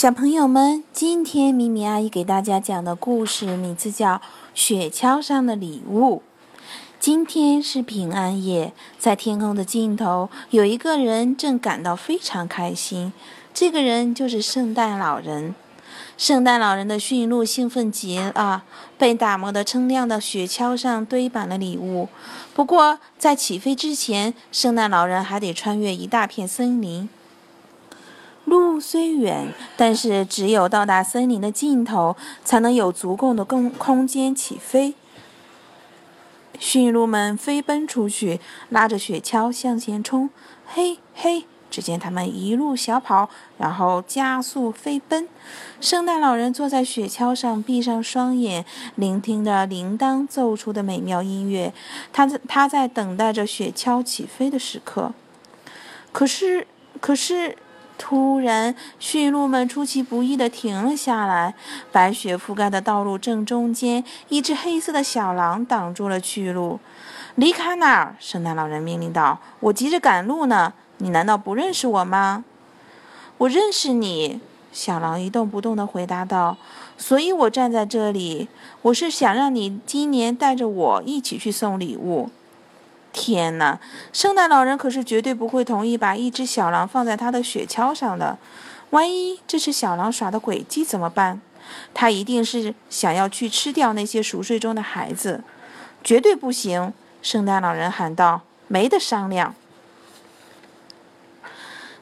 小朋友们，今天咪咪阿姨给大家讲的故事名字叫《雪橇上的礼物》。今天是平安夜，在天空的尽头，有一个人正感到非常开心。这个人就是圣诞老人。圣诞老人的驯鹿兴奋极了，被打磨得锃亮的雪橇上堆满了礼物。不过，在起飞之前，圣诞老人还得穿越一大片森林。路虽远，但是只有到达森林的尽头，才能有足够的空空间起飞。驯鹿们飞奔出去，拉着雪橇向前冲。嘿，嘿！只见他们一路小跑，然后加速飞奔。圣诞老人坐在雪橇上，闭上双眼，聆听着铃铛奏出的美妙音乐。他在他在等待着雪橇起飞的时刻。可是，可是。突然，驯鹿们出其不意地停了下来。白雪覆盖的道路正中间，一只黑色的小狼挡住了去路。离开那儿！圣诞老人命令道：“我急着赶路呢。你难道不认识我吗？”“我认识你。”小狼一动不动地回答道。“所以我站在这里。我是想让你今年带着我一起去送礼物。”天哪！圣诞老人可是绝对不会同意把一只小狼放在他的雪橇上的。万一这是小狼耍的诡计怎么办？他一定是想要去吃掉那些熟睡中的孩子。绝对不行！圣诞老人喊道：“没得商量。”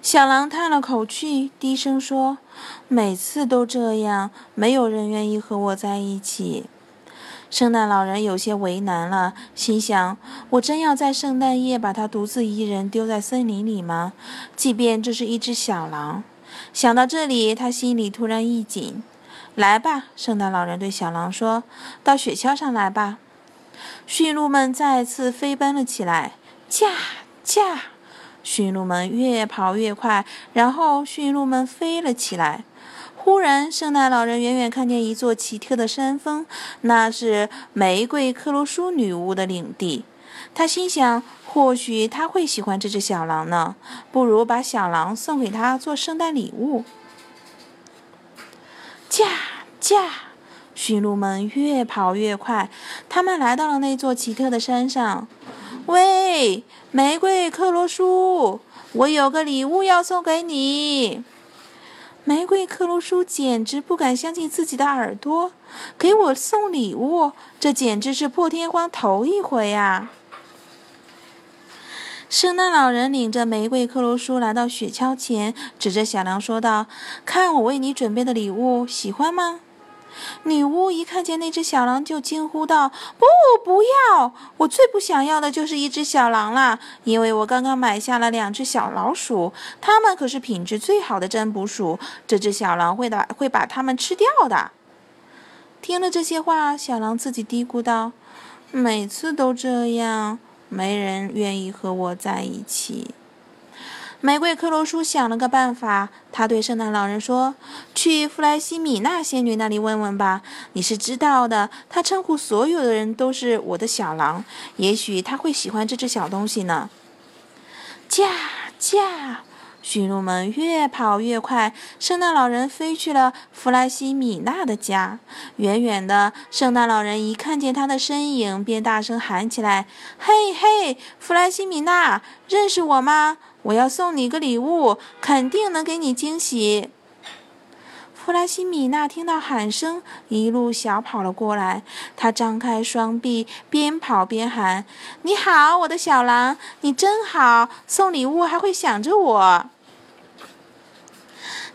小狼叹了口气，低声说：“每次都这样，没有人愿意和我在一起。”圣诞老人有些为难了，心想：“我真要在圣诞夜把他独自一人丢在森林里吗？即便这是一只小狼。”想到这里，他心里突然一紧。“来吧！”圣诞老人对小狼说，“到雪橇上来吧。”驯鹿们再次飞奔了起来，驾驾！驯鹿们越跑越快，然后驯鹿们飞了起来。忽然，圣诞老人远远看见一座奇特的山峰，那是玫瑰克罗舒女巫的领地。他心想，或许他会喜欢这只小狼呢，不如把小狼送给他做圣诞礼物。驾驾！驯鹿们越跑越快，他们来到了那座奇特的山上。喂，玫瑰克罗舒，我有个礼物要送给你。玫瑰克鲁苏简直不敢相信自己的耳朵，给我送礼物，这简直是破天荒头一回呀！圣诞老人领着玫瑰克鲁苏来到雪橇前，指着小梁说道：“看我为你准备的礼物，喜欢吗？”女巫一看见那只小狼，就惊呼道：“不，不要！我最不想要的就是一只小狼了，因为我刚刚买下了两只小老鼠，它们可是品质最好的占卜鼠，这只小狼会把会把它们吃掉的。”听了这些话，小狼自己嘀咕道：“每次都这样，没人愿意和我在一起。”玫瑰克罗舒想了个办法，他对圣诞老人说：“去弗莱西米娜仙女那里问问吧，你是知道的。她称呼所有的人都是我的小狼，也许她会喜欢这只小东西呢。”驾驾！驯鹿们越跑越快，圣诞老人飞去了弗莱西米娜的家。远远的，圣诞老人一看见他的身影，便大声喊起来：“嘿嘿，弗莱西米娜，认识我吗？”我要送你个礼物，肯定能给你惊喜。弗拉西米娜听到喊声，一路小跑了过来。她张开双臂，边跑边喊：“你好，我的小狼，你真好，送礼物还会想着我。”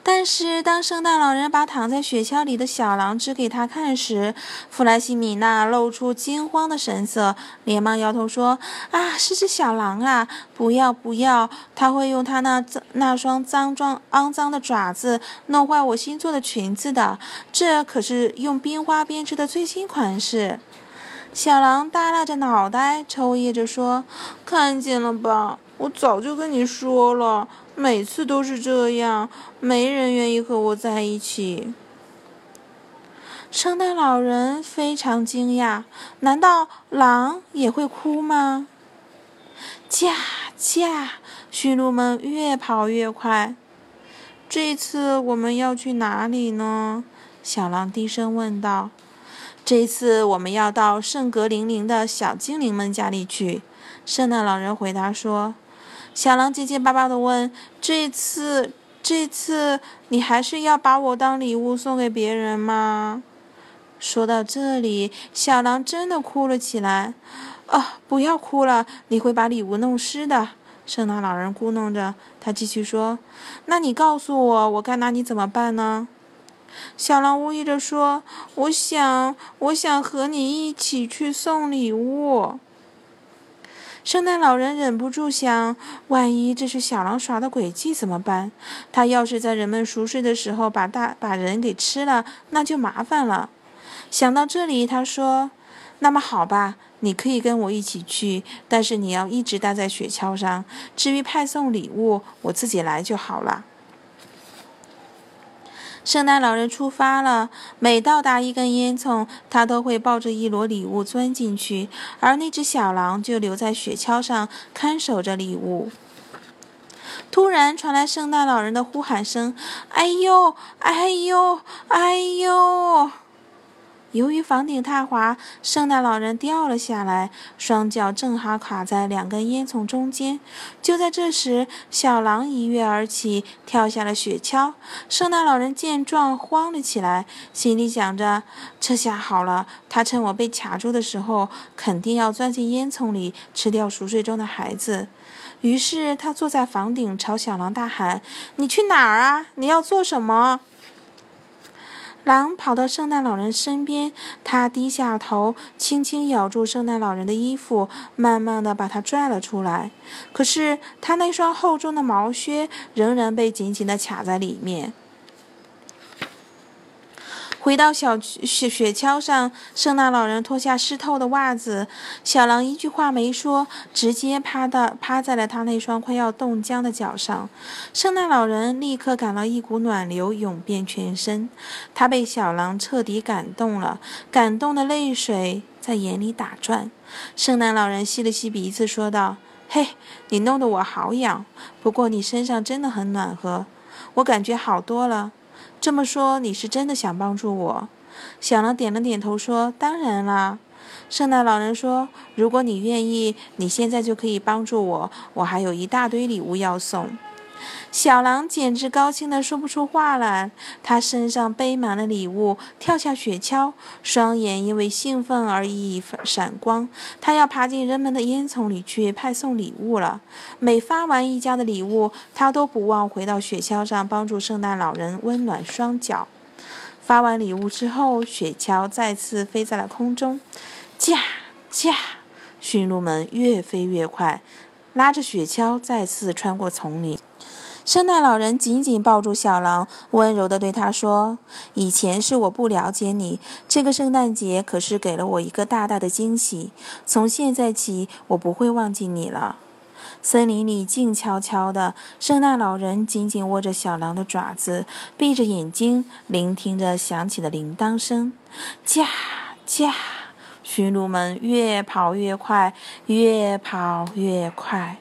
但是，当圣诞老人把躺在雪橇里的小狼指给他看时，弗莱西米娜露出惊慌的神色，连忙摇头说：“啊，是只小狼啊！不要，不要！他会用他那脏、那双脏脏、肮脏的爪子弄坏我新做的裙子的。这可是用冰花编织的最新款式。”小狼耷拉着脑袋，抽噎着说：“看见了吧？我早就跟你说了。”每次都是这样，没人愿意和我在一起。圣诞老人非常惊讶，难道狼也会哭吗？驾驾！驯鹿们越跑越快，这次我们要去哪里呢？小狼低声问道。这次我们要到圣格林林的小精灵们家里去。圣诞老人回答说。小狼结结巴巴地问：“这次，这次你还是要把我当礼物送给别人吗？”说到这里，小狼真的哭了起来。啊，不要哭了，你会把礼物弄湿的。圣诞老人咕哝着，他继续说：“那你告诉我，我该拿你怎么办呢？”小狼无意着说：“我想，我想和你一起去送礼物。”圣诞老人忍不住想：万一这是小狼耍的诡计怎么办？他要是在人们熟睡的时候把大把人给吃了，那就麻烦了。想到这里，他说：“那么好吧。”你可以跟我一起去，但是你要一直待在雪橇上。至于派送礼物，我自己来就好了。圣诞老人出发了，每到达一根烟囱，他都会抱着一摞礼物钻进去，而那只小狼就留在雪橇上看守着礼物。突然传来圣诞老人的呼喊声：“哎呦，哎呦，哎呦！”由于房顶太滑，圣诞老人掉了下来，双脚正好卡在两根烟囱中间。就在这时，小狼一跃而起，跳下了雪橇。圣诞老人见状，慌了起来，心里想着：这下好了，他趁我被卡住的时候，肯定要钻进烟囱里吃掉熟睡中的孩子。于是他坐在房顶，朝小狼大喊：“你去哪儿啊？你要做什么？”狼跑到圣诞老人身边，他低下头，轻轻咬住圣诞老人的衣服，慢慢的把它拽了出来。可是他那双厚重的毛靴仍然被紧紧的卡在里面。回到小雪雪橇上，圣诞老人脱下湿透的袜子，小狼一句话没说，直接趴到趴在了他那双快要冻僵的脚上。圣诞老人立刻感到一股暖流涌遍全身，他被小狼彻底感动了，感动的泪水在眼里打转。圣诞老人吸了吸鼻子，说道：“嘿，你弄得我好痒，不过你身上真的很暖和，我感觉好多了。”这么说，你是真的想帮助我？小狼点了点头，说：“当然啦。”圣诞老人说：“如果你愿意，你现在就可以帮助我。我还有一大堆礼物要送。”小狼简直高兴得说不出话来，他身上背满了礼物，跳下雪橇，双眼因为兴奋而熠熠闪光。他要爬进人们的烟囱里去派送礼物了。每发完一家的礼物，他都不忘回到雪橇上帮助圣诞老人温暖双脚。发完礼物之后，雪橇再次飞在了空中，驾驾，驯鹿们越飞越快，拉着雪橇再次穿过丛林。圣诞老人紧紧抱住小狼，温柔地对他说：“以前是我不了解你，这个圣诞节可是给了我一个大大的惊喜。从现在起，我不会忘记你了。”森林里静悄悄的，圣诞老人紧紧握着小狼的爪子，闭着眼睛聆听着响起的铃铛声。驾驾，驯鹿们越跑越快，越跑越快。